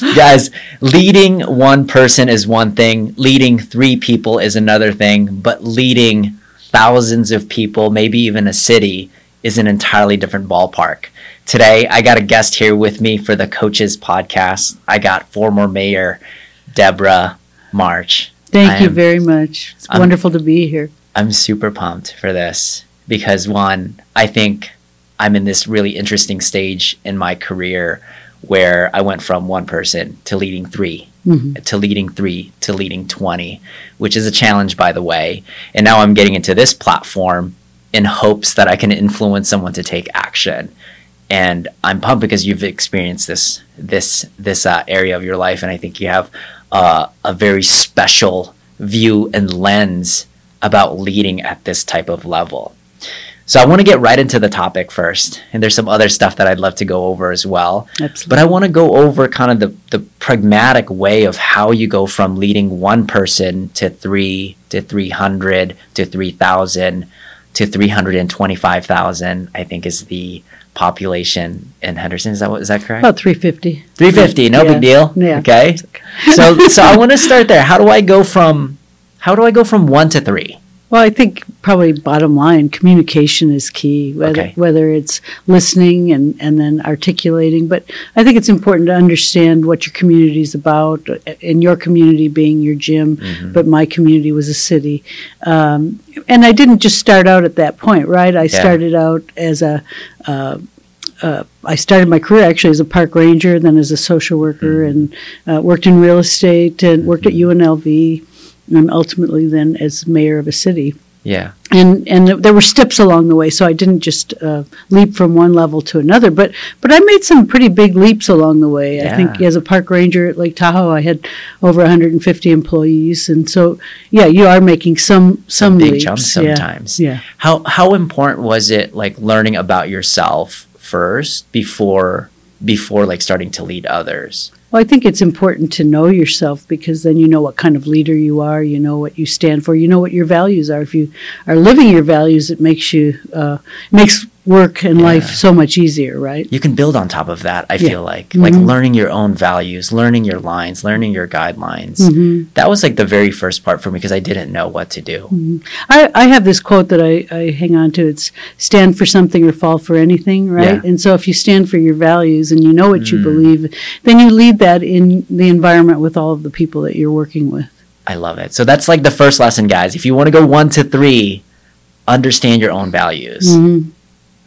Guys, leading one person is one thing, leading three people is another thing, but leading thousands of people, maybe even a city, is an entirely different ballpark. Today, I got a guest here with me for the Coaches podcast. I got former mayor Debra March. Thank I you very much. It's I'm- wonderful to be here. I'm super pumped for this because one, I think I'm in this really interesting stage in my career where I went from one person to leading 3 Mhm. to leading three to leading 20, which is a challenge, by the way. And now I'm getting into this platform in hopes that I can influence someone to take action. And I'm pumped because you've experienced this this this uh, area of your life, and I think you have uh, a very special view and lens about leading at this type of level. So I want to get right into the topic first, and there's some other stuff that I'd love to go over as well. Absolutely. But I want to go over kind of the, the pragmatic way of how you go from leading one person to three to 300 to 3,000 to 325,000, I think is the population in Henderson. Is that what, is that correct? About 350. 350, no Yeah. big deal. Yeah. Okay. So, so I want to start there. How do I go from, how do I go from one to three? Well, I think probably bottom line, communication is key, whether, Okay. whether it's listening and, and then articulating. But I think it's important to understand what your community is about, and your community being your gym, Mm-hmm. but my community was a city. Um, and I didn't just start out at that point, right? I Yeah. started out as a uh, uh, I started my career actually as a park ranger, then as a social worker, and uh, worked in real estate and worked at UNLV, and ultimately then as mayor of a city. Yeah. And and there were steps along the way, so I didn't just uh, leap from one level to another. But but I made some pretty big leaps along the way. I think as a park ranger at Lake Tahoe, I had over 150 employees, and so yeah, you are making some some big leaps. jumps Yeah. sometimes. Yeah. How how important was it like learning about yourself first before before like starting to lead others? Well, I think it's important to know yourself because then you know what kind of leader you are, you know what you stand for, you know what your values are. If you are living your values, it makes you uh, makes work and life so much easier, right? You can build on top of that, I Yeah. feel like. Like Mhm. learning your own values, learning your lines, learning your guidelines. hmm That was like the very first part for me because I didn't know what to do. I, I have this quote that I, I hang on to. It's stand for something or fall for anything, right? Yeah. And so if you stand for your values and you know what you Mm. believe, then you lead that in the environment with all of the people that you're working with. I love it. So that's like the first lesson, guys. If you want to go one to three, understand your own values Mhm.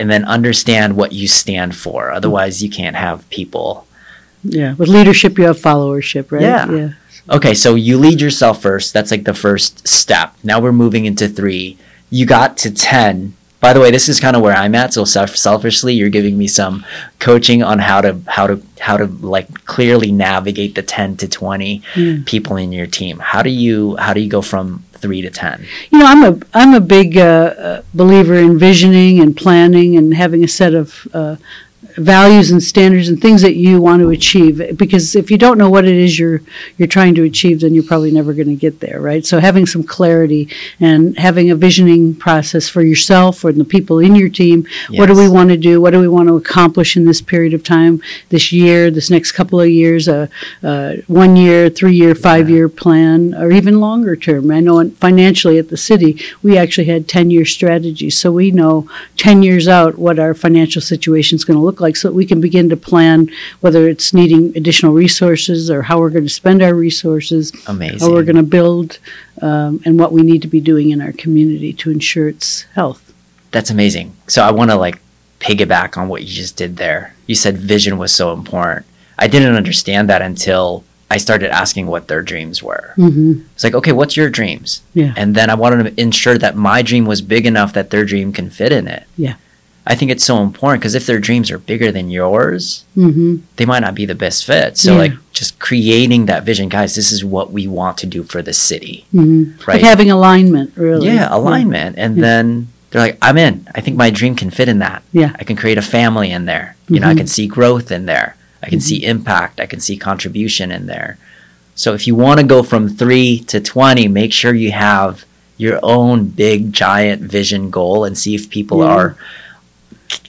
And then understand what you stand for. Otherwise, you can't have people. Yeah. With leadership, you have followership, right? Yeah. Yeah. Okay, so you lead yourself first. That's like the first step. Now we're moving into three. You got to 10. By the way, this is kind of where I'm at. So self- selfishly, you're giving me some coaching on how to how to how to like clearly navigate the 10 to 20 Mm. people in your team. How do you how do you go from 3 to 10? You know, I'm a I'm a big uh, uh, believer in visioning and planning and having a set of uh, values and standards and things that you want to achieve. Because if you don't know what it is you're you're trying to achieve, then you're probably never going to get there, right? So having some clarity and having a visioning process for yourself or the people in your team. What do we want to do? What do we want to accomplish in this period of time, this year, this next couple of years, a one year, three year, five year plan, or even longer term. I know financially at the city, we actually had 10 year strategies. So we know 10 years out what our financial situation is going to look like so that we can begin to plan whether it's needing additional resources or how we're going to spend our resources, Amazing. how we're going to build, um, and what we need to be doing in our community to ensure its health. That's amazing. So I want to like piggyback on what you just did there. You said vision was so important. I didn't understand that until I started asking what their dreams were. hmm It's like, okay, what's your dreams? Yeah. And then I wanted to ensure that my dream was big enough that their dream can fit in it. Yeah. I think it's so important because if their dreams are bigger than yours, hmm they might not be the best fit. So Yeah. like just creating that vision, guys, this is what we want to do for the city. hmm Right. Like having alignment, really. Yeah, alignment. And Yeah. then they're like, I'm in. I think my dream can fit in that. Yeah. I can create a family in there. You know, I Mhm. can see growth in there. I can see impact. I can see contribution in there. So if you want to go from three to 20, make sure you have your own big, giant vision goal and see if people Yeah. are,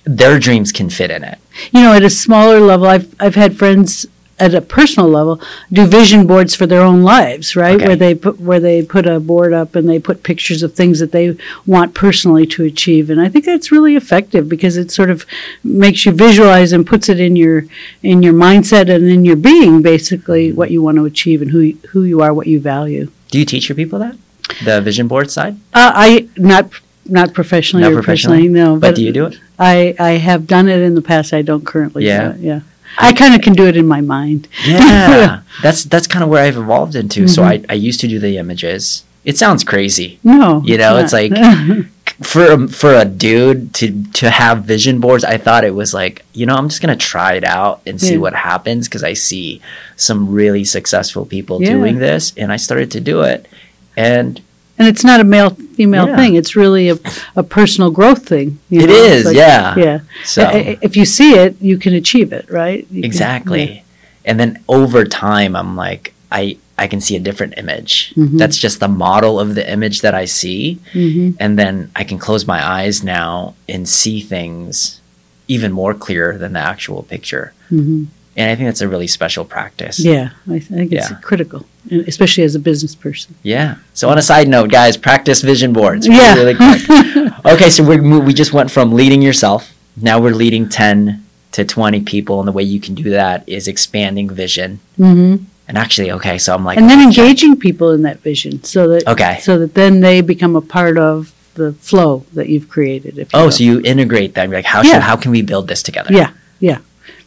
their dreams can fit in it. you know, at a smaller level, I've I've had friends at a personal level, do vision boards for their own lives, right? Okay. Where they put where they put a board up and they put pictures of things that they want personally to achieve, and I think that's really effective because it sort of makes you visualize and puts it in your in your mindset and in your being, basically what you want to achieve and who you, who you are, what you value. Do you teach your people that? The vision board side? Uh, I not not professionally Not or professionally? personally, no. But do you do it? I I have done it in the past. I don't currently. Yeah. do it, yeah. I kind of can do it in my mind. Yeah. that's that's kind of where I've evolved into. So Mm-hmm. I, I used to do the images. It sounds crazy. No, You know, it's not. for a, for a dude to to have vision boards, I thought it was like, you know, I'm just gonna try it out and see Yeah. what happens because I see some really successful people Yeah. doing this, and I started to do it, and and it's not a male female Yeah. thing. It's really a, a personal growth thing. you it know? It's is, like- yeah, yeah. So I- I- If you see it, you can achieve it, right? You can- exactly, and then over time, I'm like, I I can see a different image. Mhm. That's just the model of the image that I see, yeah. Mhm. and then I can close my eyes now and see things even more clear than the actual picture. Mhm. And I think that's a really special practice. Yeah, I think it's Yeah. critical, especially as a business person. Yeah. So on a side note, guys, practice vision boards. Really, Yeah. really quick. okay, so we we just went from leading yourself. Now we're leading ten to twenty people, and the way you can do that is expanding vision. hmm And actually, okay, so I'm like, and then engaging people in that vision, so that Okay. so that then they become a part of the flow that you've created. If you oh, will. so you integrate them. You're like, how Yeah. should how can we build this together? Yeah, yeah.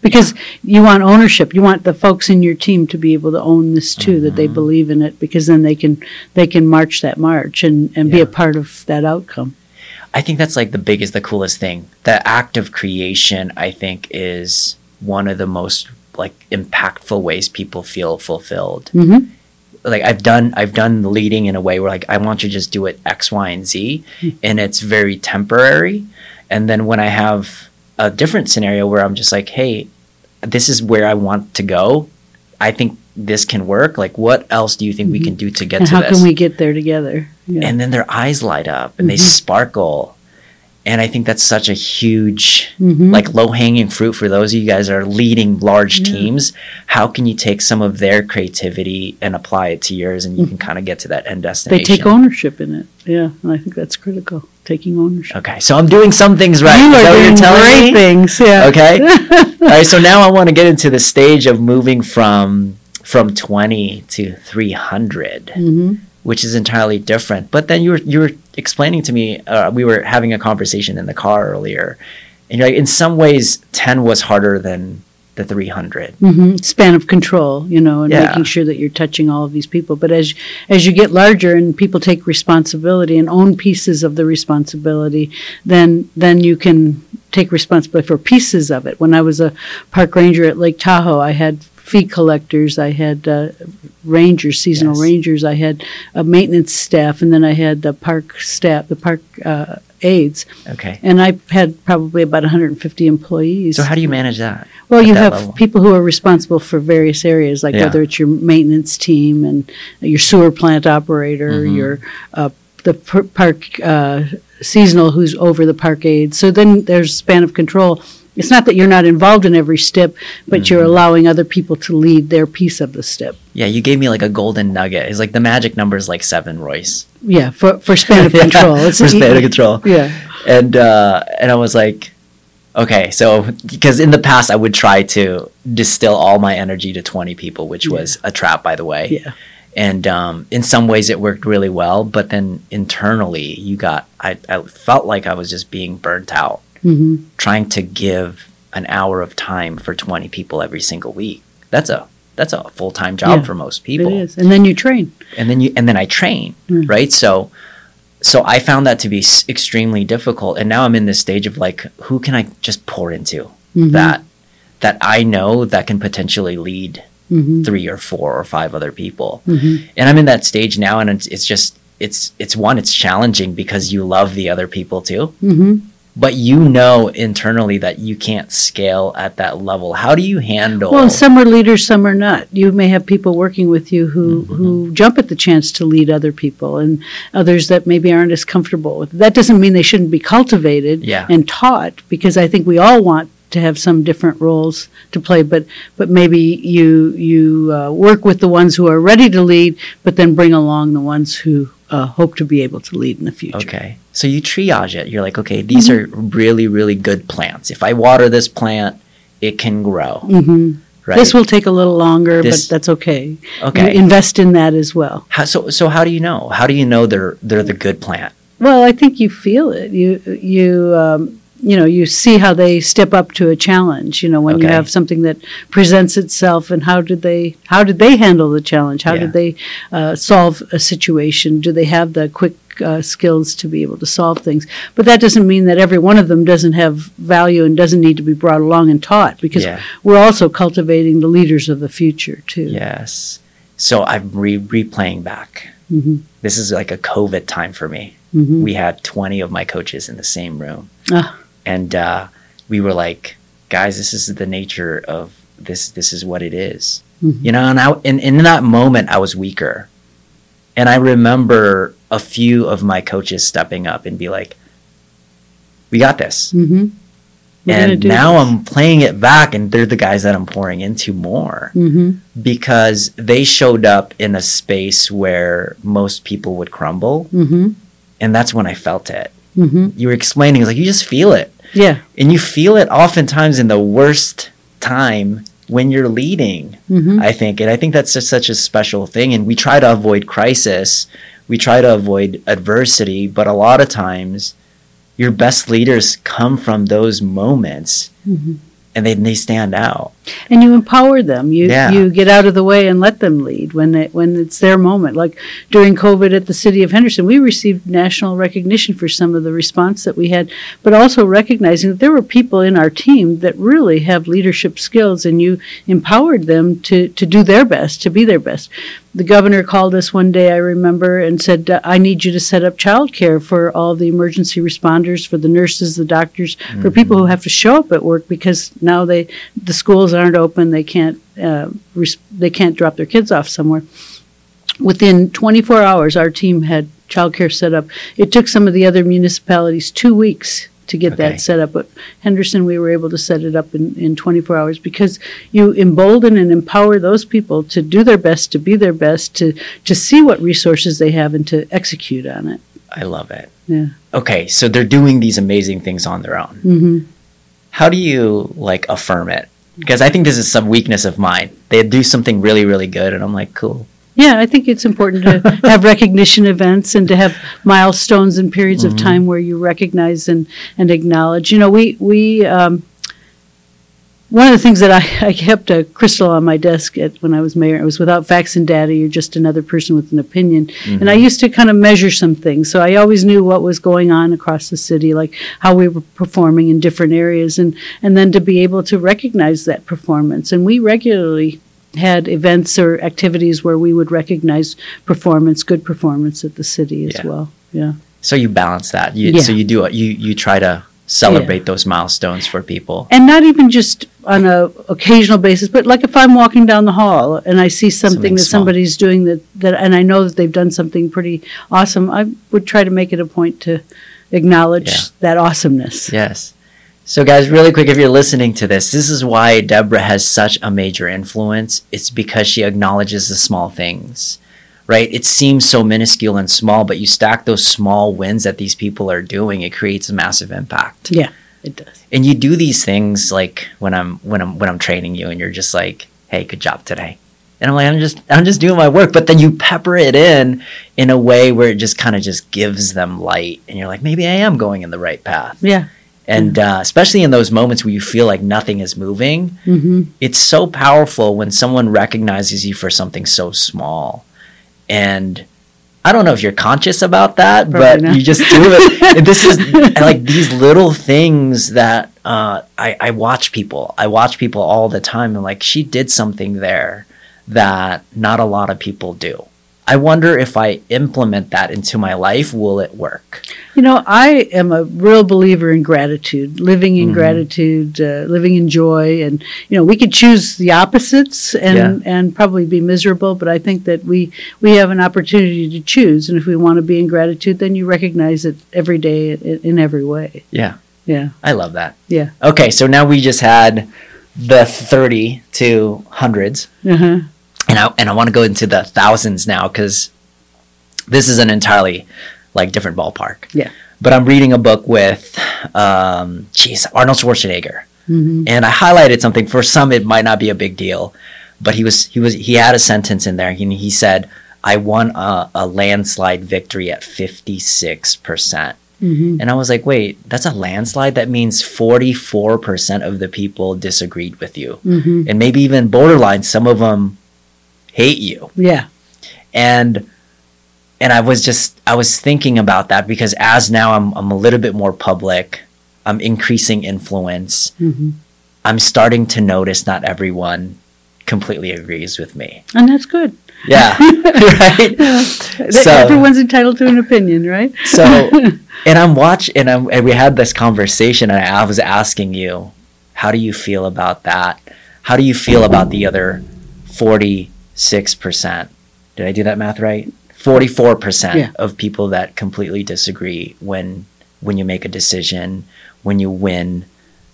Because you want ownership. You want the folks in your team to be able to own this too, that Mm-hmm. they believe in it, because then they can they can march that march and, and be a part of that outcome. I think that's like the biggest, the coolest thing. The act of creation, I think, is one of the most like impactful ways people feel fulfilled. hmm like I've done I've done leading in a way where like I want you to just do it X, Y, and Z and it's very temporary. And then when I have a different scenario where I'm just like, hey, this is where I want to go. I think this can work. Like what else do you think we can do to get And to how this? can we get there together? Yeah. and then their eyes light up and they Mhm. sparkle. And I think that's such a huge Mhm. like low hanging fruit for those of you guys that are leading large Yeah. teams. How can you take some of their creativity and apply it to yours and you can kind of get to that end destination? they take ownership in it. Yeah, and I think that's critical. Taking ownership. Okay, so I'm doing some things right. You are doing you're telling great me? things. Yeah. Okay. All right, so now I want to get into the stage of moving from from 20 to 300, hmm which is entirely different. But then you were you were explaining to me, uh, we were having a conversation in the car earlier, and you're like, in some ways, 10 was harder than the 300. hmm Span of control, you know, and Yeah. making sure that you're touching all of these people. But as as you get larger and people take responsibility and own pieces of the responsibility, then then you can take responsibility for pieces of it. When I was a park ranger at Lake Tahoe, I had fee collectors, I had uh, rangers, seasonal Yes. rangers, I had a maintenance staff, and then I had the park staff, the park uh, aides, Okay. and I had probably about 150 employees. So how do you manage that? Well, at you that have level? people who are responsible for various areas, like Yeah. whether it's your maintenance team and your sewer plant operator, Mhm. your uh, the per- park uh, seasonal who's over the park aid. So then there's span of control. It's not that you're not involved in every step, but you're Mhm. allowing other people to lead their piece of the step. Yeah, you gave me like a golden nugget. It's like the magic number is like seven, Royce. Yeah, for for span of Yeah, control. It's for span of control. Yeah. and uh, and I was like, okay, so because in the past I would try to distill all my energy to twenty people, which was a trap, by the way. Yeah. And um, in some ways it worked really well, but then internally you got, I, I felt like I was just being burnt out, hmm trying to give an hour of time for twenty people every single week. That's a that's a full time job Yeah, for most people It is, and then you train. and then you and then I train, Mm. right? So so I found that to be s- extremely difficult and now I'm in this stage of like who can I just pour into Mhm. that that I know that can potentially lead Mhm. 3 or 4 or 5 other people. Mhm. And I'm in that stage now and it's, it's just it's it's one it's challenging because you love the other people too Mhm. But you know internally that you can't scale at that level how do you handle Well, some are leaders, some are not. You may have people working with you who, Mm-hmm. who jump at the chance to lead other people, and others that maybe aren't as comfortable with. That doesn't mean they shouldn't be cultivated Yeah. and taught, because I think we all want to have some different roles to play, but but maybe you you uh, work with the ones who are ready to lead, but then bring along the ones who uh, hope to be able to lead in the future. Okay. So you triage it. You're like, okay, these are really, really good plants. If I water this plant, it can grow. hmm Right. This will take a little longer, This- but that's okay. okay. You invest in that as well. How, so, so how do you know? How do you know they're they're the good plant? Well, I think you feel it. You you um, you know you see how they step up to a challenge. You know when you have something that presents itself, and how did they how did they handle the challenge? How Yeah. did they uh, solve a situation? Do they have the quick uh, skills to be able to solve things? But that doesn't mean that every one of them doesn't have value and doesn't need to be brought along and taught. Because Yeah. we're also cultivating the leaders of the future too. Yes. So I'm re- replaying back. hmm This is like a COVID time for me. hmm We had 20 of my coaches in the same room, Ah. And uh, we were like, guys, this is the nature of this. This is what it is. Mhm. You know, and, I, and in that moment, I was weaker. And I remember a few of my coaches stepping up and be like, we got this. hmm and now this. I'm playing it back, and they're the guys that I'm pouring into more hmm because they showed up in a space where most people would crumble. hmm And that's when I felt it. hmm You were explaining, it's like you just feel it. Yeah. And you feel it oftentimes in the worst time when you're leading, hmm I think. And I think that's just such a special thing. And we try to avoid crisis, we try to avoid adversity, but a lot of times your best leaders come from those moments hmm and they, they stand out. and you empower them. You Yeah. you get out of the way and let them lead when when it's their moment. Like during COVID at the city of Henderson, we received national recognition for some of the response that we had, but also recognizing that there were people in our team that really have leadership skills, and you empowered them to to do their best, to be their best. The governor called us one day, I remember, and said, uh, "I need you to set up childcare for all the emergency responders, for the nurses, the doctors, for people who have to show up at work because now they the schools aren't open. They can't uh, res- they can't drop their kids off somewhere. Within 24 hours, our team had childcare set up. It took some of the other municipalities two weeks to get Okay. that set up, but Henderson, we were able to set it up in, in 24 hours because you embolden and empower those people to do their best, to be their best, to to see what resources they have, and to execute on it. I love it. Yeah. Okay, so they're doing these amazing things on their own. hmm how do you like affirm it? Because I think this is some weakness of mine. They do something really, really good, and I'm like, cool. Yeah, I think it's important to have recognition events and to have milestones and periods of time where you recognize and, and acknowledge. You know, we we um, one of the things that I, I kept a crystal on my desk at when I was mayor. It was without facts and data. You're just another person with an opinion. And I used to kind of measure some things, so I always knew what was going on across the city, like how we were performing in different areas, and and then to be able to recognize that performance. And we regularly had events or activities where we would recognize performance, good performance at the city as Yeah. well. Yeah. So you balance that. You, Yeah. So you do it. You you try to celebrate those milestones for people. And not even just on a occasional basis, but like if I'm walking down the hall and I see something, Something that small. somebody's doing that, that, and I know that they've done something pretty awesome, I would try to make it a point to acknowledge Yeah. that awesomeness. Yes. So, guys, really quick, if you're listening to this, this is why Debra has such a major influence. It's because she acknowledges the small things, right? It seems so minuscule and small, but you stack those small wins that these people are doing, it creates a massive impact. Yeah, it does. and you do these things like when I'm when I'm when I'm training you and you're just like, "Hey, good job today." And I'm like, "I'm just I'm just doing my work." But then you pepper it in in a way where it just kind of just gives them light and you're like, "Maybe I am going in the right path." Yeah. And uh, especially in those moments where you feel like nothing is moving, hmm it's so powerful when someone recognizes you for something so small. And I don't know if you're conscious about that, Probably but not. you just do it. and this is like these little things that uh, I, I watch people. I watch people all the time, and like she did something there that not a lot of people do. I wonder if I implement that into my life, will it work? You know, I am a real believer in gratitude, living in Mhm. gratitude, uh, living in joy, and you know, we could choose the opposites and and probably be miserable. But I think that we we have an opportunity to choose, and if we want to be in gratitude, then you recognize it every day in, in every way. Yeah. Yeah. I love that. Yeah. Okay, so now we just had the 30 to hundreds, Uh-huh. And I and I want to go into the thousands now because this is an entirely like different ballpark. Yeah. But I'm reading a book with, um, geez, Arnold Schwarzenegger, Mhm. and I highlighted something. For some, it might not be a big deal, but he was he was he had a sentence in there. He he said, "I won a, a landslide victory at 56 percent." Mhm. And I was like, wait, that's a landslide? That means 44% of the people disagreed with you. Mhm. And maybe even borderline, some of them hate you. Yeah. And and I was just I was thinking about that because as now I'm I'm a little bit more public, I'm increasing influence. Mhm. I'm starting to notice not everyone completely agrees with me. And that's good. Yeah. right? So- Everyone's entitled to an opinion, right? So, and I'm watching, and, I'm, and we had this conversation, and I was asking you, how do you feel about that? How do you feel about the other 46%? Did I do that math right? 44% Yeah. of people that completely disagree when when you make a decision, when you win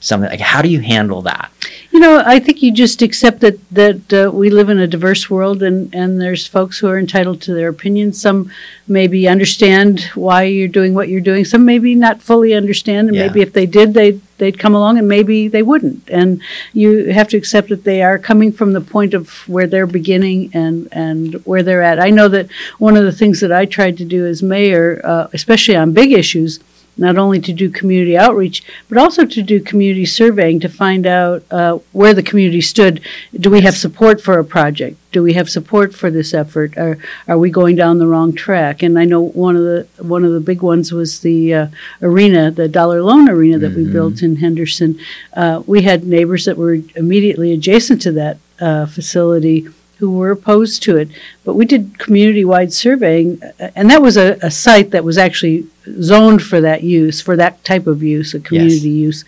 something. Like, how do you handle that? You know, I think you just accept that that uh, we live in a diverse world, and and there's folks who are entitled to their opinions. Some maybe understand why you're doing what you're doing. Some maybe not fully understand, and Yeah. maybe if they did, they they'd come along, and maybe they wouldn't. And you have to accept that they are coming from the point of where they're beginning and and where they're at. I know that one of the things that I tried to do as mayor, uh, especially on big issues, not only to do community outreach, but also to do community surveying to find out uh, where the community stood. Do we have support for a project? Do we have support for this effort? Are are we going down the wrong track? And I know one of the one of the big ones was the uh, arena, the Dollar Loan Arena that we built in Henderson. Uh, we had neighbors that were immediately adjacent to that uh, facility who were opposed to it. But we did community-wide surveying, uh, and that was a, a site that was actually zoned for that use, for that type of use, a community use.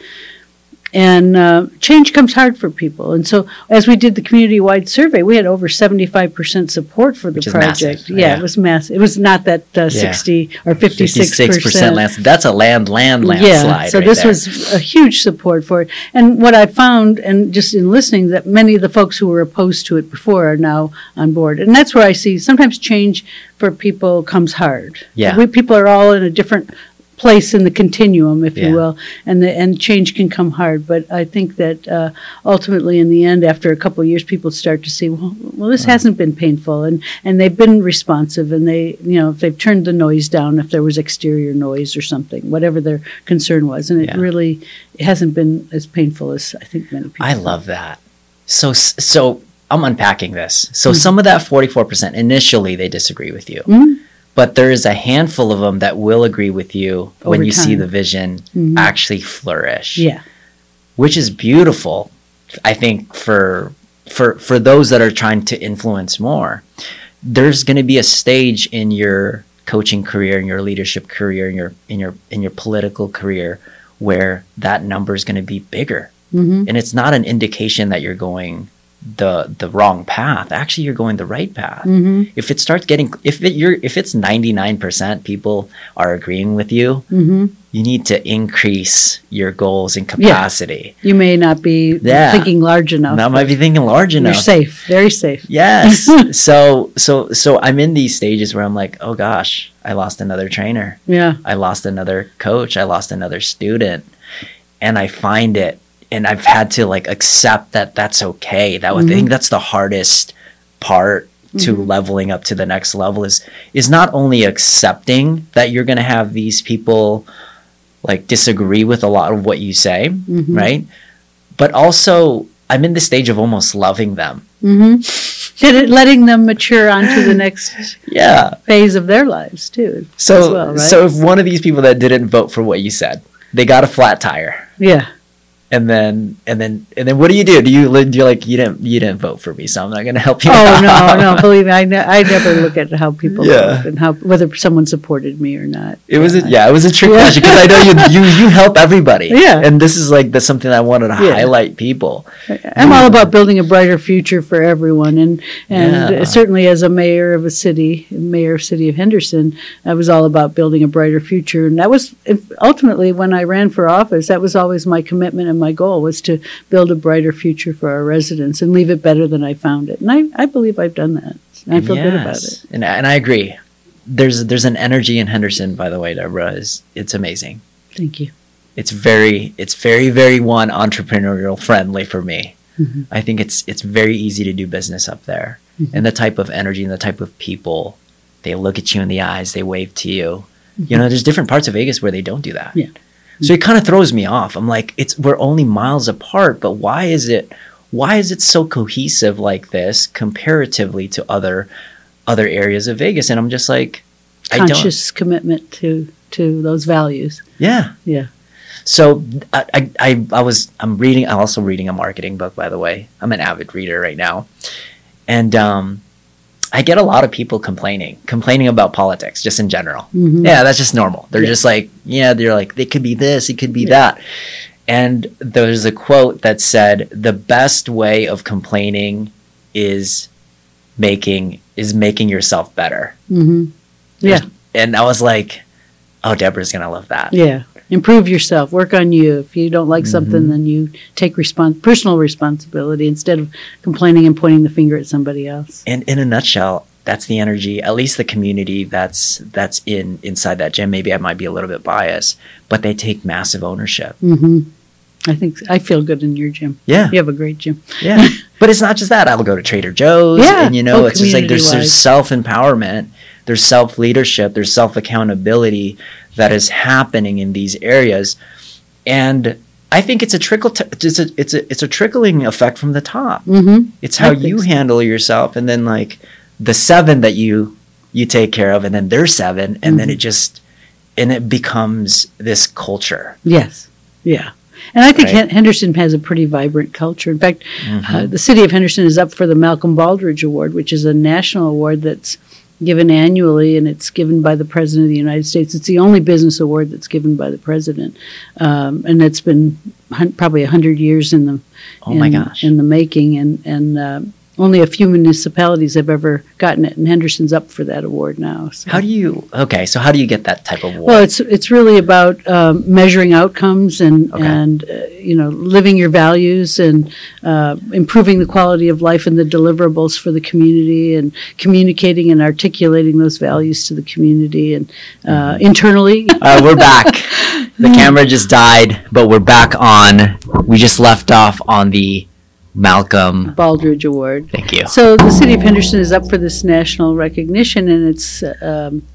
And uh, change comes hard for people. And so, as we did the community-wide survey, we had over seventy-five percent support for the Which project. Yeah, yeah. it was massive. It was not that uh, sixty or fifty-six 56%. land. That's a land, land, landslide. Yeah, so right this there. was a huge support for it. And what I found, and just in listening, that many of the folks who were opposed to it before are now on board. And that's where I see sometimes change for people comes hard. Yeah. We, people are all in a different place in the continuum, if Yeah. you will, and the and change can come hard. But I think that uh, ultimately, in the end, after a couple of years, people start to see, well, well, this hasn't been painful, and and they've been responsive, and they, you know, if they've turned the noise down, if there was exterior noise or something, whatever their concern was, and it Yeah. really hasn't been as painful as I think many people. I love that. So so I'm unpacking this. So Mm-hmm. some of that 44% initially they disagree with you. Mhm. But there is a handful of them that will agree with you when Over you see the vision Mhm. actually flourish. Yeah, Which is beautiful I think for for for those that are trying to influence more. There's going to be a stage in your coaching career, in your leadership career, in your in your in your political career where that number is going to be bigger hmm and it's not an indication that you're going the the wrong path actually you're going the right path hmm if it starts getting if it you're if it's 99% people are agreeing with you hmm you need to increase your goals and capacity You may not be Yeah. thinking large enough. that might be thinking large enough. You're safe, very safe. yes so so so i'm in these stages where i'm like oh gosh i lost another trainer Yeah. I lost another coach, I lost another student. And I find it and I've had to like accept that that's okay. That was, I think that's the hardest part to leveling up to the next level is is not only accepting that you're going to have these people like disagree with a lot of what you say, Mhm. right? But also I'm in the stage of almost loving them. hmm Did letting them mature onto the next Yeah. phase of their lives too? So as well, right? so if one of these people that didn't vote for what you said, they got a flat tire. yeah. And then and then and then what do you do? Do you you like you didn't you didn't vote for me, so I'm not going to help you. Oh no, out. no! Believe me, I, ne- I never look at how people Yeah. and how whether someone supported me or not. It was a, Uh, yeah, it was a trick Yeah. question because I know you you you help everybody. Yeah. and this is like that's something I wanted to Yeah. highlight people. I'm all about building a brighter future for everyone, and and Yeah. certainly as a mayor of a city, mayor of city of Henderson, I was all about building a brighter future, and that was ultimately when I ran for office. That was always my commitment and my goal was to build a brighter future for our residents and leave it better than I found it, and I, I believe I've done that. And I feel good about it. And and I agree. There's there's an energy in Henderson, by the way, Debra. Is it's amazing. Thank you. It's very it's very very one entrepreneurial friendly for me. Mhm. I think it's it's very easy to do business up there, Mhm. and the type of energy and the type of people. They look at you in the eyes. They wave to you. You know, there's different parts of Vegas where they don't do that. Yeah. So it kind of throws me off. I'm like, it's we're only miles apart, but why is it why is it so cohesive like this comparatively to other other areas of Vegas? And I'm just like, I don't. Conscious commitment to to those values. Yeah. Yeah. So I, I, I, I was I'm reading I'm also reading a marketing book by the way. I'm an avid reader right now. And um I get a lot of people complaining, complaining about politics just in general. Mhm. Yeah, that's just normal. They're Yeah. just like, yeah, they're like, it could be this, it could be Yeah. that. And there's a quote that said, the best way of complaining is making is making yourself better. hmm Yeah. And I was like, oh, Debra's gonna love that. Yeah. Improve yourself. Work on you. If you don't like something, Mhm. then you take respons- personal responsibility instead of complaining and pointing the finger at somebody else. And in a nutshell, that's the energy. At least the community that's that's in inside that gym. Maybe I might be a little bit biased, but they take massive ownership. hmm I think I feel good in your gym. Yeah, You have a great gym. yeah. but it's not just that. I'll go to Trader Joe's, Yeah. and you know, Oh, it's just like there's there's self empowerment, there's self leadership, there's self accountability that is happening in these areas, and I think it's a trickle. T- it's a it's a it's a trickling effect from the top. hmm It's how you so. handle yourself, and then like the seven that you you take care of, and then they're seven, and then Mhm. it just and it becomes this culture. Yes. Yeah. And I think Right. Henderson has a pretty vibrant culture. In fact, Mm-hmm. uh, the city of Henderson is up for the Malcolm Baldrige Award, which is a national award that's given annually, and it's given by the President of the United States. It's the only business award that's given by the President, um, and it's been hun- probably a hundred years in the oh my in, gosh! in the making, and and uh, only a few municipalities have ever gotten it, and Henderson's up for that award now. So. how do you? Okay, so how do you get that type of award? Well, it's it's really about um, measuring outcomes and Okay. and uh, you know living your values and uh, improving the quality of life and the deliverables for the community and communicating and articulating those values to the community and uh, internally. uh, we're back. the camera just died, but we're back on. We just left off on the Malcolm. Baldrige Award. Thank you. So the city of Henderson is up for this national recognition, and it's um,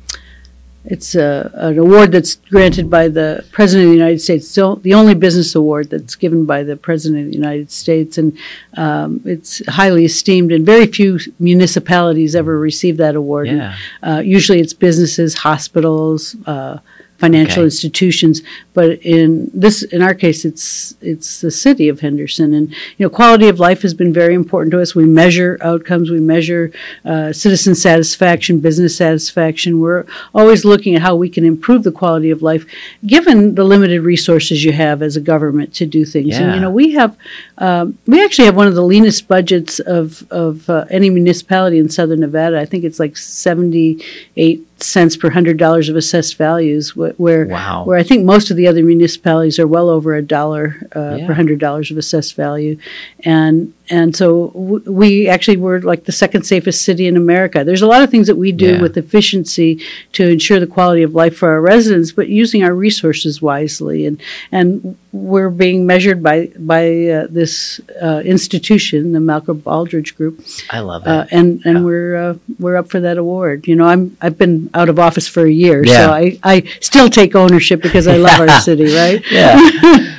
it's uh, an award that's granted by the President of the United States. So the only business award that's given by the President of the United States, and um, it's highly esteemed. And very few municipalities ever receive that award. Yeah. Uh, usually, it's businesses, hospitals. Uh, financial Okay. institutions but in this in our case it's it's the city of henderson. And you know quality of life has been very important to us. We measure outcomes. We measure uh, citizen satisfaction business satisfaction. We're always looking at how we can improve the quality of life given the limited resources you have as a government to do things. And Yeah. you know we have um, we actually have one of the leanest budgets of of uh, any municipality in southern nevada. I think it's like 78 cents per hundred dollars of assessed values wh- where Wow. where I think most of the other municipalities are well over a dollar uh, Yeah. per hundred dollars of assessed value, and and so w- we actually were like the second safest city in America. There's a lot of things that we do Yeah. with efficiency to ensure the quality of life for our residents, but using our resources wisely, and and we're being measured by by uh, this uh, institution, the Malcolm Baldrige Group, I love it. uh, and and Yeah. we're uh, we're up for that award. You know, I'm I've been out of office for a year, Yeah. so I, I still take ownership because I love our city, right? yeah.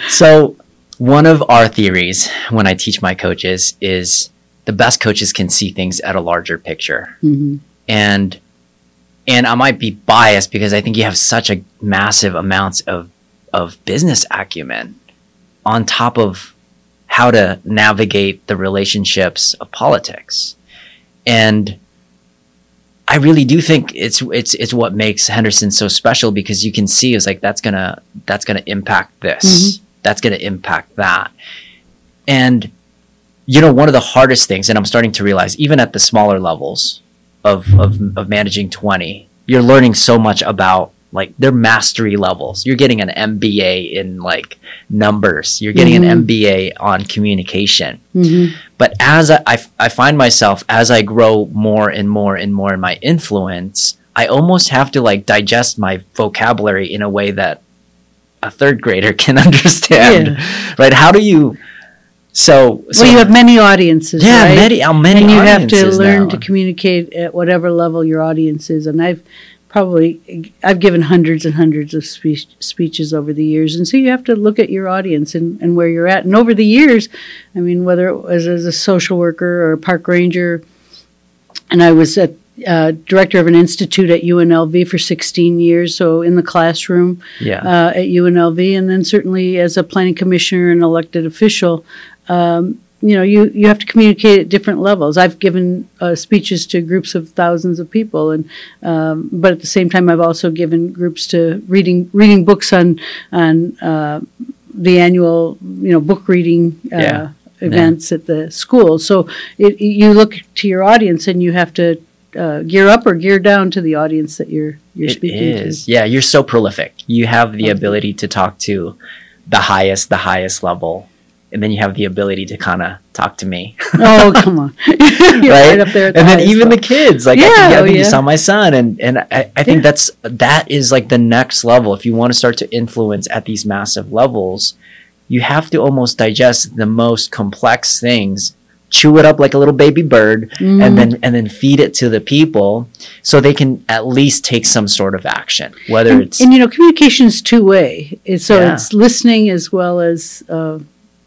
so one of our theories when I teach my coaches is the best coaches can see things at a larger picture. hmm and and I might be biased because I think you have such a massive amounts of of business acumen on top of how to navigate the relationships of politics. And I really do think it's it's it's what makes Henderson so special because you can see it's like that's gonna that's gonna impact this. Mm-hmm. That's gonna impact that. And you know, one of the hardest things, and I'm starting to realize, even at the smaller levels of of, of managing 20, you're learning so much about like their mastery levels. You're getting an MBA in like numbers. You're getting mm-hmm. an MBA on communication. Mm-hmm. But as I, I, I find myself as I grow more and more and more in my influence, I almost have to like digest my vocabulary in a way that a third grader can understand. Yeah. Right? How do you? So, so, well, you have many audiences, yeah, right? many, how many, and you have to learn now. to communicate at whatever level your audience is. And I've probably I've given hundreds and hundreds of speech, speeches over the years, and so you have to look at your audience and, and where you're at. And over the years, I mean, whether it was as a social worker or a park ranger, and I was at uh, director of an institute at UNLV for 16 years, so in the classroom yeah. uh, at UNLV, and then certainly as a planning commissioner and elected official. Um, you know, you, you have to communicate at different levels. I've given uh, speeches to groups of thousands of people, and um, but at the same time, I've also given groups to reading reading books on on uh, the annual you know book reading uh, yeah. events yeah. at the school. So it, you look to your audience, and you have to uh, gear up or gear down to the audience that you're you're it speaking is. to. Yeah, you're so prolific. You have the okay. ability to talk to the highest, the highest level and then you have the ability to kind of talk to me. oh, come on. right? right? up there. and then even the kids, like, yeah, I think, I think oh, yeah. you saw my son. And, and I, I think yeah. that's, that is like the next level. If you want to start to influence at these massive levels, you have to almost digest the most complex things chew it up like a little baby bird mm. and then and then feed it to the people so they can at least take some sort of action whether and, it's and you know communication is two way so yeah. it's listening as well as uh,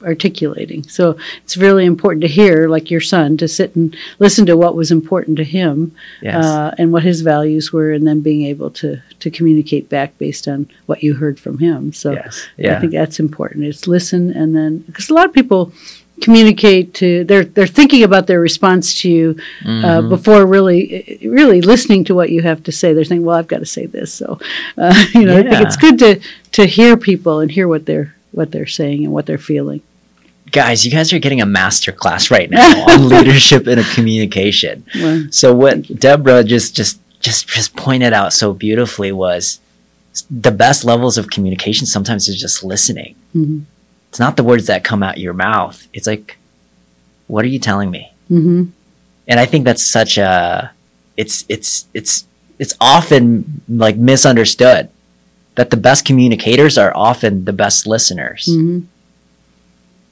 articulating. So it's really important to hear, like your son, to sit and listen to what was important to him yes. uh, and what his values were, and then being able to to communicate back based on what you heard from him. So yes. yeah. I think that's important. It's listen and then because a lot of people communicate to they're they're thinking about their response to you uh, mm-hmm. before really really listening to what you have to say they're saying well i've got to say this so uh, you know yeah. i think it's good to to hear people and hear what they're what they're saying and what they're feeling guys, you guys are getting a master class right now on leadership and communication. Wow. So what Debra just just just just pointed out so beautifully was the best levels of communication sometimes is just listening. Mm-hmm. It's not the words that come out your mouth. It's like, what are you telling me? Mm-hmm. And I think that's such a it's it's it's it's often like misunderstood that the best communicators are often the best listeners. Mm-hmm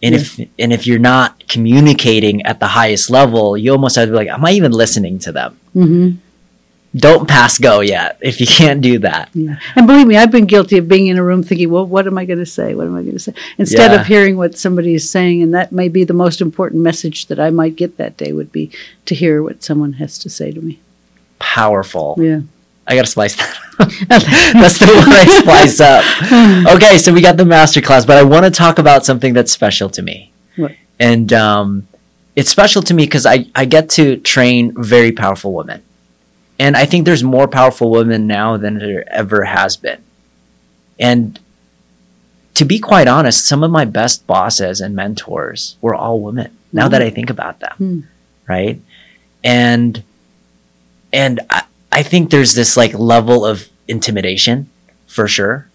and yeah. if and if you're not communicating at the highest level, you almost have to be like, am I even listening to them? Mm-hmm. Don't pass go yet if you can't do that. Yeah. And believe me, I've been guilty of being in a room thinking, well, what am I going to say? What am I going to say? Instead yeah. of hearing what somebody is saying, and that may be the most important message that I might get that day would be to hear what someone has to say to me. Powerful. Yeah. I gotta splice that. that's the one I splice up. Okay, so we got the master class, but I want to talk about something that's special to me. What? And um, it's special to me because I, I get to train very powerful women. And I think there's more powerful women now than there ever has been. And to be quite honest, some of my best bosses and mentors were all women. Now mm-hmm. that I think about them, mm. right? And and I, I think there's this like level of intimidation for sure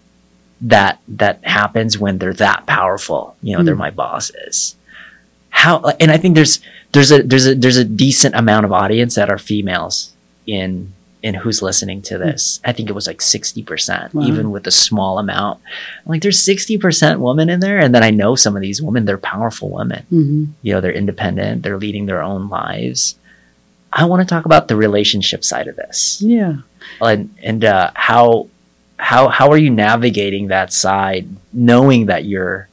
that that happens when they're that powerful. You know, mm. they're hmm. my bosses. How and I think there's there's a there's a there's a decent amount of audience that are females in in who's listening to this. I think it was like 60%, wow. even with a small amount. Like there's 60% women in there. And then I know some of these women, they're powerful women. Mm-hmm. You know, they're independent, they're leading their own lives. I want to talk about the relationship side of this. Yeah. And and uh, how how how are you navigating that side, knowing that you're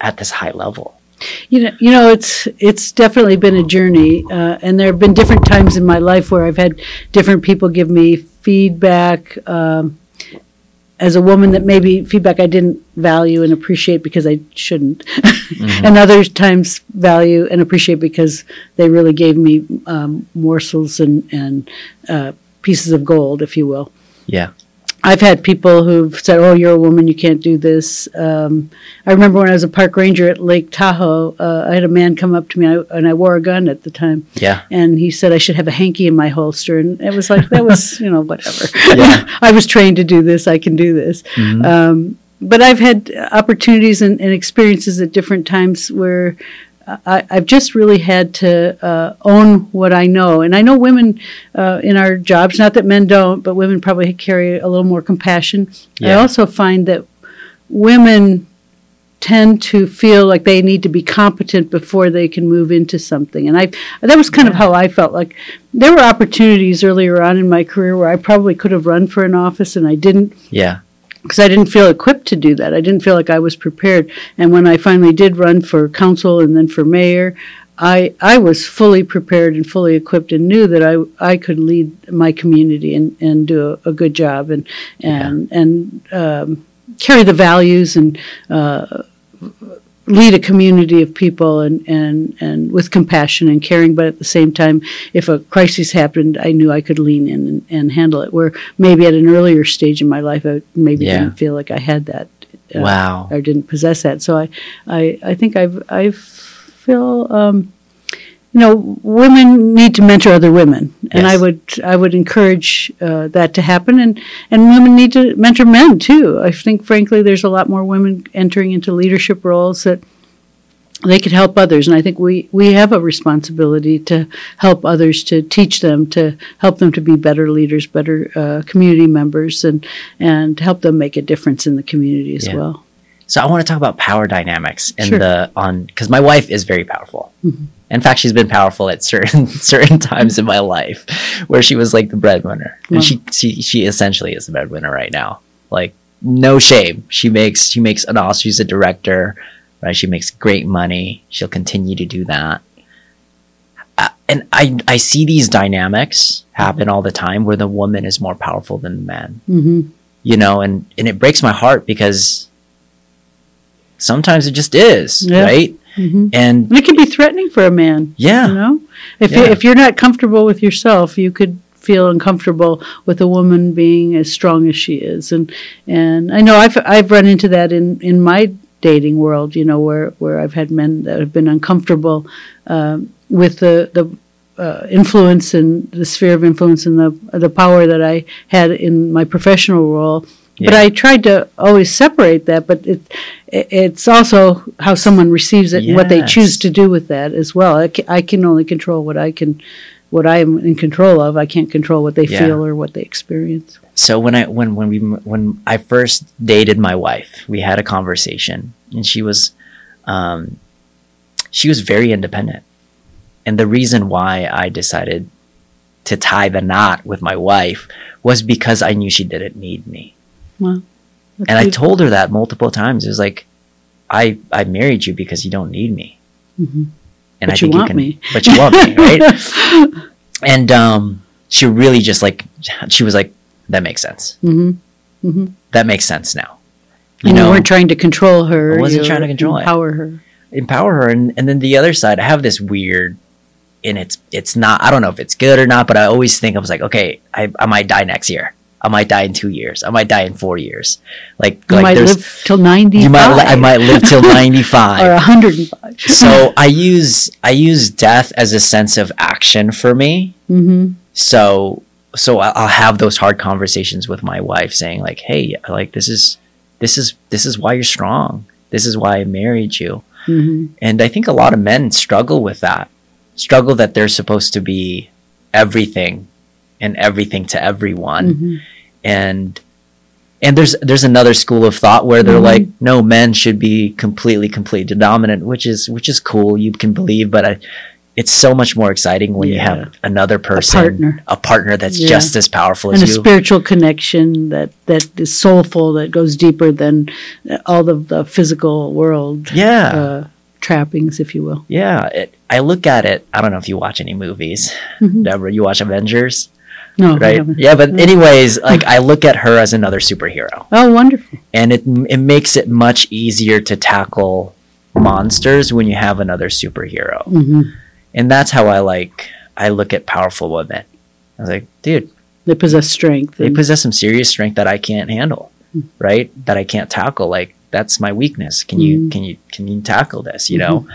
at this high level? You know, you know, it's it's definitely been a journey, uh, and there have been different times in my life where I've had different people give me feedback, um, as a woman that maybe feedback I didn't value and appreciate because I shouldn't, Mm-hmm. and other times value and appreciate because they really gave me um, morsels and and uh, pieces of gold, if you will. Yeah. I've had people who've said, "Oh, you're a woman, you can't do this." Um, I remember when I was a park ranger at Lake Tahoe, uh, I had a man come up to me, I- and I wore a gun at the time, Yeah. and he said I should have a hanky in my holster, and it was like that was, you know, whatever. Yeah. I was trained to do this. I can do this. Mhm. Um, but I've had opportunities and, and experiences at different times where I, I've just really had to uh, own what I know. And I know women uh, in our jobs, not that men don't, but women probably carry a little more compassion. I also find that women tend to feel like they need to be competent before they can move into something. And I that was kind of how I felt like there were opportunities earlier on in my career where I probably could have run for an office and I didn't Yeah. Because I didn't feel equipped to do that. I didn't feel like I was prepared. And when I finally did run for council and then for mayor, I I was fully prepared and fully equipped and knew that I I could lead my community and, and do a, a good job and and and um, carry the values and uh, lead a community of people and, and, and with compassion and caring, but at the same time, if a crisis happened, I knew I could lean in and, and handle it. Where maybe at an earlier stage in my life, I maybe Yeah. didn't feel like I had that. uh, Wow. Or didn't possess that. So I, I, I think I've, I feel, um, you know, women need to mentor other women, and I would I would encourage uh, that to happen, and and women need to mentor men too. I think, frankly, there's a lot more women entering into leadership roles that they could help others, and I think we we have a responsibility to help others, to teach them, to help them to be better leaders, better uh, community members, and and help them make a difference in the community as Yeah. well. So I want to talk about power dynamics and Sure. the on because my wife is very powerful. Mhm. In fact, she's been powerful at certain certain times in my life where she was like the breadwinner, Wow. and she, she she essentially is the breadwinner right now. Like no shame, she makes she makes an awesome. She's a director, right? She makes great money. She'll continue to do that. Uh, and I I see these dynamics happen all the time where the woman is more powerful than the man hmm you know and and it breaks my heart because sometimes it just is Yeah. right hmm and And it can be threatening for a man. yeah You know, if You, if you're not comfortable with yourself, you could feel uncomfortable with a woman being as strong as she is. And and I know I've I've run into that in in my dating world. You know, where where I've had men that have been uncomfortable um, with the the. Uh, influence and the sphere of influence and the the power that I had in my professional role, but I tried to always separate that. But it, it it's also how someone receives it and what they choose to do with that as well. I can, I can only control what I can, what I am in control of. I can't control what they Yeah. feel or what they experience. so when i when when we when i first dated my wife we had a conversation and she was um she was very independent and the reason why i decided to tie the knot with my wife was because i knew she didn't need me That's and i told her that multiple times it was like i i married you because you don't need me Mhm. and But I you think want can, me. But you want me, right? and um, she really just like she was like, "That makes sense. Mhm. Mhm. That makes sense now." You And know, you weren't trying to control her. I wasn't trying to control it. empower her. empower her, and and then the other side, I have this weird, and it's it's not. I don't know if it's good or not, but I always think I was like, okay, I I might die next year. I might die in two years. I might die in four years. Like You like might there's live till ninety. you might I might live till ninety five or hundred and five. so I use I use death as a sense of action for me. hmm so so i'll have those hard conversations with my wife saying like hey like this is this is this is why you're strong this is why i married you hmm and i think a lot of men struggle with that struggle that they're supposed to be everything and everything to everyone hmm and and there's there's another school of thought where they're Mhm. like no men should be completely completely dominant which is which is cool you can believe but I, it's so much more exciting when you have another person partner. a partner that's Yeah. just as powerful And a as you spiritual connection that, that is soulful, that goes deeper than all of the physical world yeah uh, trappings, if you will. yeah it, i look at it i don't know if you watch any movies Mhm. debra you watch avengers No, right? Yeah, but anyways, like I look at her as another superhero, Oh, wonderful. and it it makes it much easier to tackle monsters when you have another superhero, hmm and that's how I like I look at powerful women. I was like, dude, They possess strength. they possess some serious strength that I can't handle, Mm. right? That I can't tackle. Like that's my weakness. Can you Mm. can you can you tackle this? You know,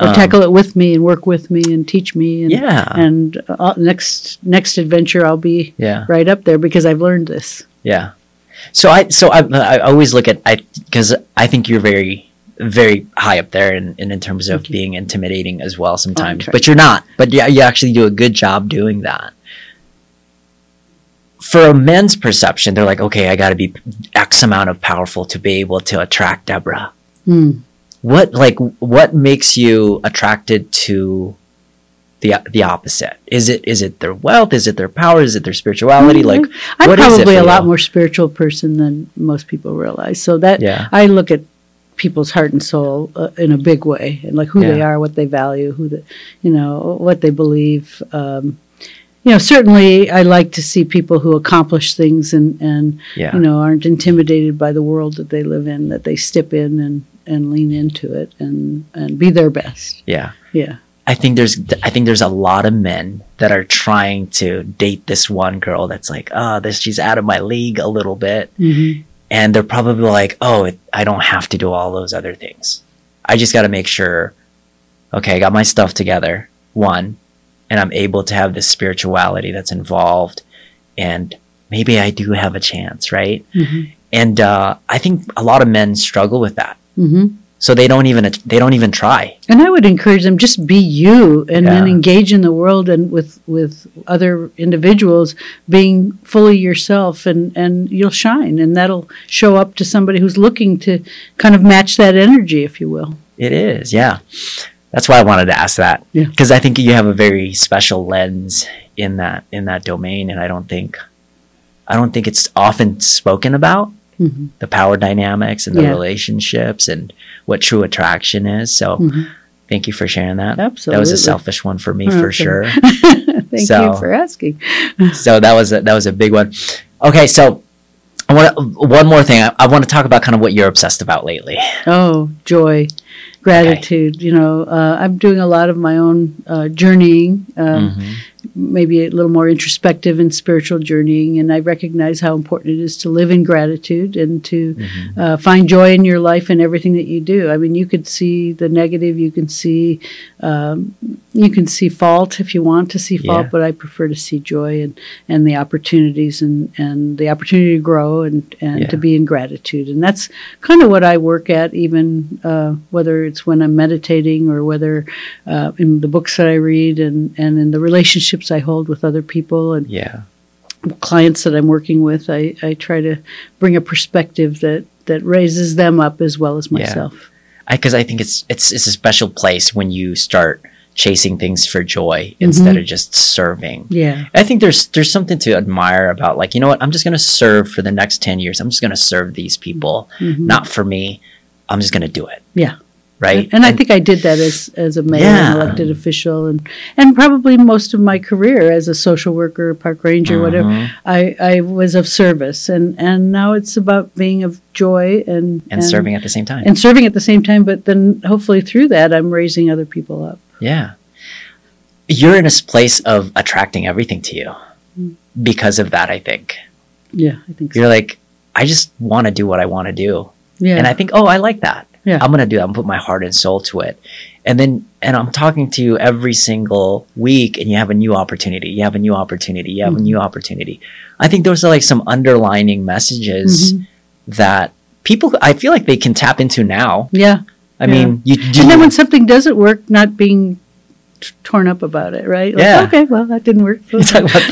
or Um, tackle it with me and work with me and teach me. And, Yeah, And uh, next next adventure, I'll be yeah. right up there because I've learned this. Yeah. So I so I, I always look at I because I think you're very very high up there in, in, in terms of being intimidating as well sometimes, trying. but you're not. But yeah, you actually do a good job doing that. For a men's perception, they're like, okay, I got to be X amount of powerful to be able to attract Debra. Mm. What like what makes you attracted to the the opposite? Is it is it their wealth? Is it their power? Is it their spirituality? Like I'm what is it probably a lot more spiritual person than most people realize. So that yeah, I look at people's heart and soul uh, in a big way, and like who they are, what they value, who the, you know, what they believe. Um, you know, certainly I like to see people who accomplish things and and yeah. you know aren't intimidated by the world that they live in. That they step in and and lean into it and and be their best. Yeah. Yeah. I think there's I think there's a lot of men that are trying to date this one girl that's like, oh, this she's out of my league a little bit, hmm and they're probably like, oh, it, I don't have to do all those other things. I just got to make sure, okay, I got my stuff together, one, and I'm able to have this spirituality that's involved, and maybe I do have a chance, right? hmm And uh, I think a lot of men struggle with that, hmm so they don't even they don't even try. And I would encourage them just be you and then engage in the world and with with other individuals being fully yourself and and you'll shine and that'll show up to somebody who's looking to kind of match that energy if you will. It is, yeah. That's why I wanted to ask that. Yeah. Because I think you have a very special lens in that in that domain, and I don't think I don't think it's often spoken about Mhm. the power dynamics and the Yeah. relationships and what true attraction is. So Mhm. thank you for sharing that. Absolutely. That was a selfish one for me for sure. Thank So- you for asking. so that was a, that was a big one. Okay, so I want one more thing. I, I want to talk about kind of what you're obsessed about lately. Oh, joy, gratitude. You know, uh, I'm doing a lot of my own uh, journeying. Um, Mhm. Maybe a little more introspective and spiritual journeying. And I recognize how important it is to live in gratitude and to Mhm. uh, find joy in your life and everything that you do. I mean, you could see the negative, you can see, um, you can see fault if you want to see fault, Yeah. but I prefer to see joy and, and the opportunities and, and the opportunity to grow and, and to be in gratitude. And that's kind of what I work at, even uh, whether it's when I'm meditating or whether uh, in the books that I read and, and in the relationships I hold with other people and Yeah. clients that I'm working with. I, I try to bring a perspective that, that raises them up as well as myself. Yeah. myself. because I, think it's it's it's a special place when you start chasing things for joy instead of just serving. Yeah. I think there's there's something to admire about like you know what I'm just gonna serve for the next ten years. I'm just gonna serve these people, Mhm. not for me. I'm just gonna do it. Yeah. Right. And, I think I did that as, as a mayor Yeah. and elected official and, and probably most of my career as a social worker, park ranger, whatever. Mhm. I, I was of service and, and now it's about being of joy and, and serving at the same time. and serving at the same time. But then hopefully through that, I'm raising other people up. yeah. You're in a place of attracting everything to you Mm. because of that. I think Yeah, I think so. you're like I just want to do what I want to do. Yeah. and I think, oh, I like that. Yeah. I'm gonna do that. I'm gonna put my heart and soul to it. And then, and I'm talking to you every single week, and you have a new opportunity. You have a new opportunity. You have Mhm. a new opportunity. I think those are like some underlining messages Mhm. that people. I feel like they can tap into now. yeah. I Yeah. mean, you do. And then when something doesn't work, not being t- torn up about it, right? Like, Yeah. Okay, well, that didn't work. you talk about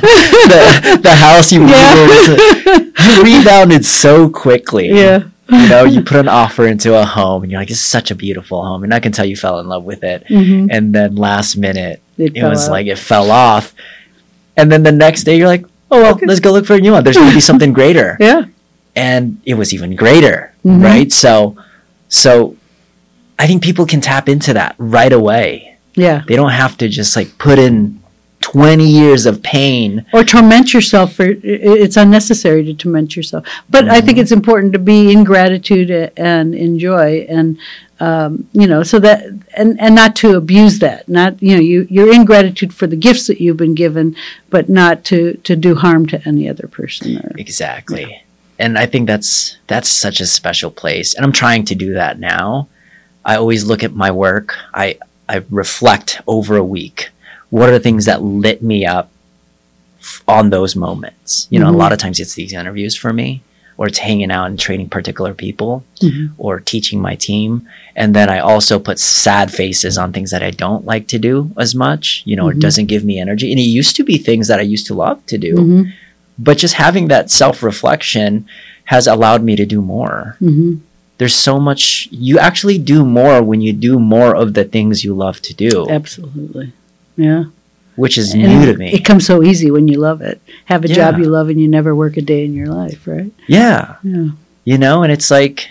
the, the house you Yeah. you rebounded so quickly. yeah. You know, you put an offer into a home, and you're like, "This is such a beautiful home," and I can tell you fell in love with it. Mhm. and then last minute It, it was out. like it fell off and then the next day you're like oh well Okay. let's go look for a new one there's going to be something greater yeah. and it was even greater Mhm. right so so i think people can tap into that right away Yeah. they don't have to just like put in 20 years of pain. or torment yourself for it's unnecessary to torment yourself but i think it's important to be in gratitude and enjoy and um, you know so that and and not to abuse that not you know you you're in gratitude for the gifts that you've been given but not to to do harm to any other person or Exactly. And I think that's that's such a special place. And I'm trying to do that now. I always look at my work. I I reflect over a week. What are the things that lit me up on those moments? You know, Mhm. a lot of times it's these interviews for me, or it's hanging out and training particular people, Mhm. or teaching my team. And then I also put sad faces on things that I don't like to do as much. You know, Mhm. it doesn't give me energy. And it used to be things that I used to love to do Mhm, but just having that self reflection has allowed me to do more. mhm. There's so much you actually do more when you do more of the things you love to do, absolutely yeah. Which is And new to me. it comes so easy when you love it. Have a job you love and you never work a day in your life right? Yeah, yeah. You know, and it's like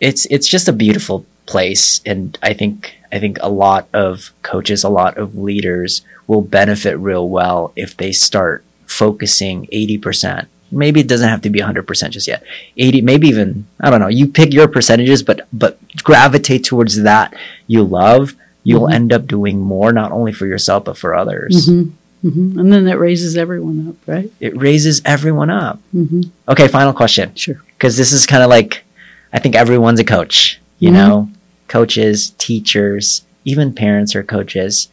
it's it's just a beautiful place. And I think I think a lot of coaches, a lot of leaders will benefit real well if they start focusing 80%. Maybe it doesn't have to be 100% just yet. 80 maybe even I don't know, you pick your percentages but but gravitate towards that you love, you'll Mhm. end up doing more not only for yourself but for others. hmm hmm and then that raises everyone up right It raises everyone up. hmm Okay, final question. sure because this is kind of like I think everyone's a coach, you Mhm. know, coaches, teachers, even parents are coaches.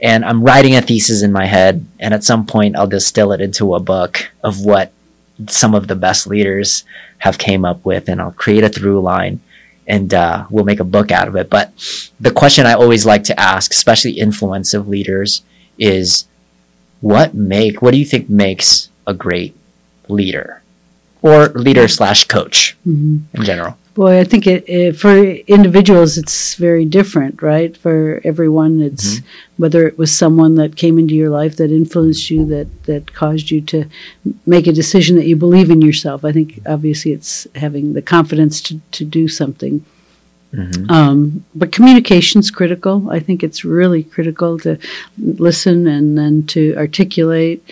And I'm writing a thesis in my head, and at some point I'll distill it into a book of what some of the best leaders have came up with, and I'll create a through line, and uh, we'll make a book out of it. But the question I always like to ask, especially influensive leaders, is what make what do you think makes a great leader or leader slash coach hmm in general Boy, I think it, it for individuals it's very different, right? For everyone, it's whether it was someone that came into your life that influenced you, that that caused you to make a decision that you believe in yourself. I think obviously it's having the confidence to to do something. Mhm. Um, but communication's critical. I think it's really critical to listen and then to articulate.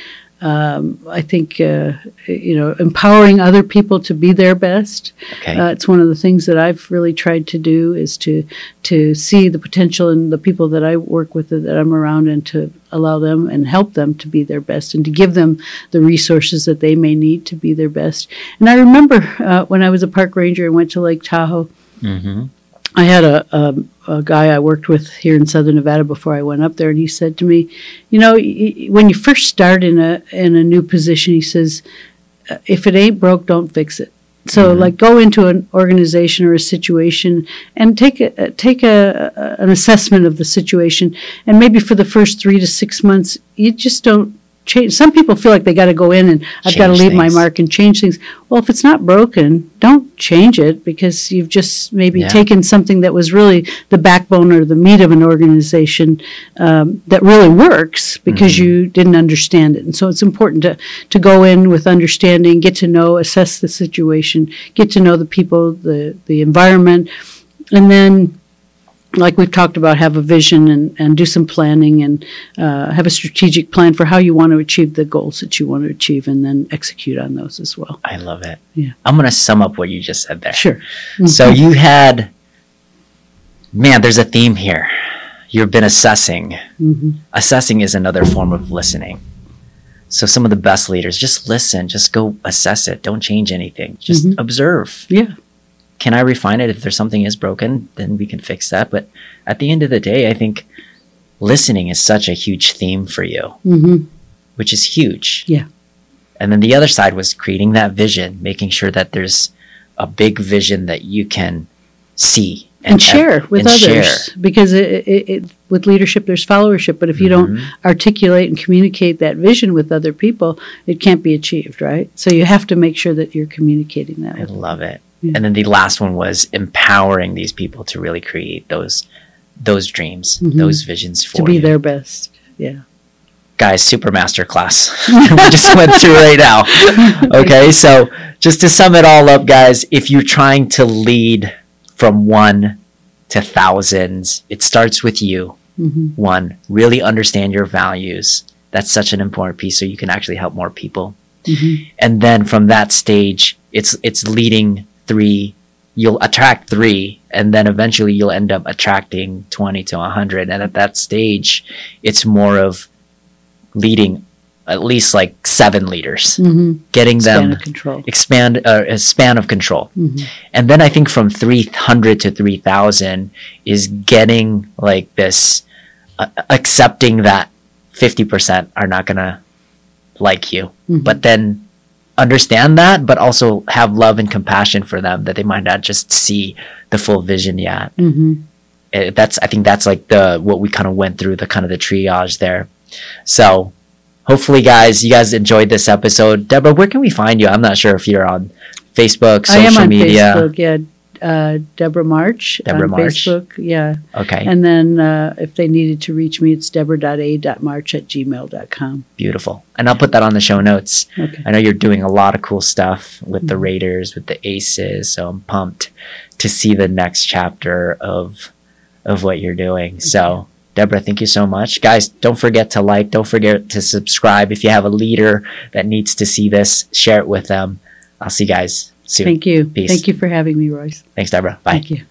Um, I think uh, you know empowering other people to be their best. okay Uh, it's one of the things that I've really tried to do is to to see the potential in the people that I work with that I'm around and to allow them and help them to be their best and to give them the resources that they may need to be their best. And I remember uh, when I was a park ranger and went to Lake Tahoe. hmm I had a, a, a guy I worked with here in Southern Nevada before I went up there, and he said to me, "You know, y- when you first start in a in a new position, he says, "Uh, if it ain't broke, don't fix it." So, like, go into an organization or a situation and take a uh, take a, a an assessment of the situation, and maybe for the first three to six months, you just don't change. Some people feel like they got to go in and I've got to leave my things. mark and change things. Well, if it's not broken, don't change it because you've just maybe Yeah. taken something that was really the backbone or the meat of an organization um, that really works because Mm-hmm. you didn't understand it. And so it's important to, to go in with understanding, get to know, assess the situation, get to know the people, the, the environment, and then like we've talked about, have a vision and, and do some planning and uh, have a strategic plan for how you want to achieve the goals that you want to achieve and then execute on those as well. i love it Yeah. i'm gonna sum up what you just said there Sure. so you had man there's a theme here you've been assessing hmm assessing is another form of listening so some of the best leaders just listen just go assess it don't change anything just Mhm. observe Yeah. Can I refine it? If there's something is broken, then we can fix that. But at the end of the day, I think listening is such a huge theme for you, hmm which is huge. Yeah. And then the other side was creating that vision, making sure that there's a big vision that you can see And, share with and others share. because it, it, it, with leadership, there's followership. But if you don't Mhm. articulate and communicate that vision with other people, it can't be achieved, right? So you have to make sure that you're communicating that. I love it. Yeah. And then the last one was empowering these people to really create those those dreams, Mhm. those visions for to be you. their best. Yeah. guys super master class we just went through right now okay so just to sum it all up guys if you're trying to lead from one to thousands it starts with you hmm one really understand your values That's such an important piece so you can actually help more people. Mhm. And then from that stage, it's it's leading three. You'll attract three, and then eventually you'll end up attracting twenty to hundred. And at that stage, it's more of leading at least like seven leaders, Mhm. getting Span them expand uh, a span of control. Mhm. And then I think from 300 to 3000 is getting like this uh, accepting that 50% are not going to like you. Mhm. But then understand that but also have love and compassion for them that they might not just see the full vision yet. Mhm. Uh, That's I think that's like the what we kind of went through the kind of the triage there. So hopefully guys you guys enjoyed this episode. Debra, where can we find you? I'm not sure if you're on Facebook, I am social on media. Facebook. Yeah, uh, Debra March Debra on March. Facebook. Yeah, Okay. and then uh, if they needed to reach me, it's deborah.a.march at gmail.com. Beautiful. And I'll put that on the show notes. Okay. I know you're doing a lot of cool stuff with the Mhm. Raiders, with the Aces, so I'm pumped to see the next chapter of of what you're doing. So, Debra, thank you so much. Guys, don't forget to like, don't forget to subscribe. If you have a leader that needs to see this, share it with them. I'll see you guys soon. Thank you. Peace. Thank you for having me, Royce. Thanks, Debra. Bye. Thank you.